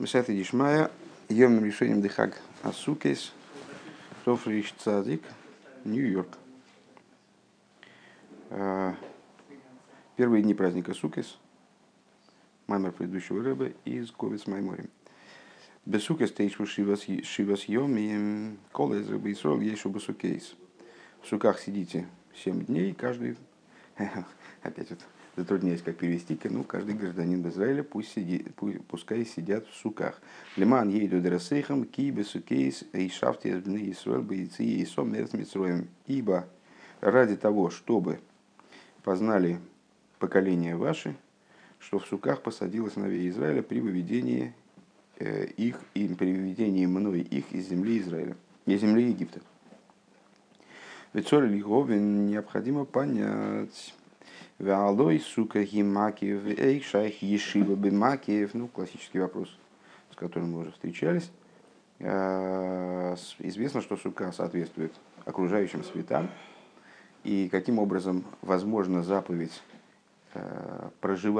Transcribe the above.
Месайта Дишмая, емным решением Дехак Асукес, Софриш Цадик, Нью-Йорк. А, первые дни праздника Сукес, маймер предыдущего рыбы из Ковец Майморим. Бесукес тейшу шивас йом и кола из рыбы Исрол ешу бесукейс. В суках сидите семь дней, каждый, опять вот затрудняюсь, как перевести, ну, каждый гражданин Израиля пусть сиди, пусть, пускай сидят в суках. Лиман ейду драсейхам, ки бесукейс, и шафти бны Исруэль, бойцы и сом мецмитсроем. Ибо ради того, чтобы познали поколения ваши, что в суках посадило сыновей Израиля при выведении э, их и при выведении мной их из земли Израиля, из земли Египта. Ведь соль необходимо понять, Валой, сука, гимакиев, эй, шайх, ешива, бимакиев. Ну, классический вопрос, с которым мы уже встречались. А, известно, что сука соответствует окружающим светам. И каким образом возможно заповедь а, проживания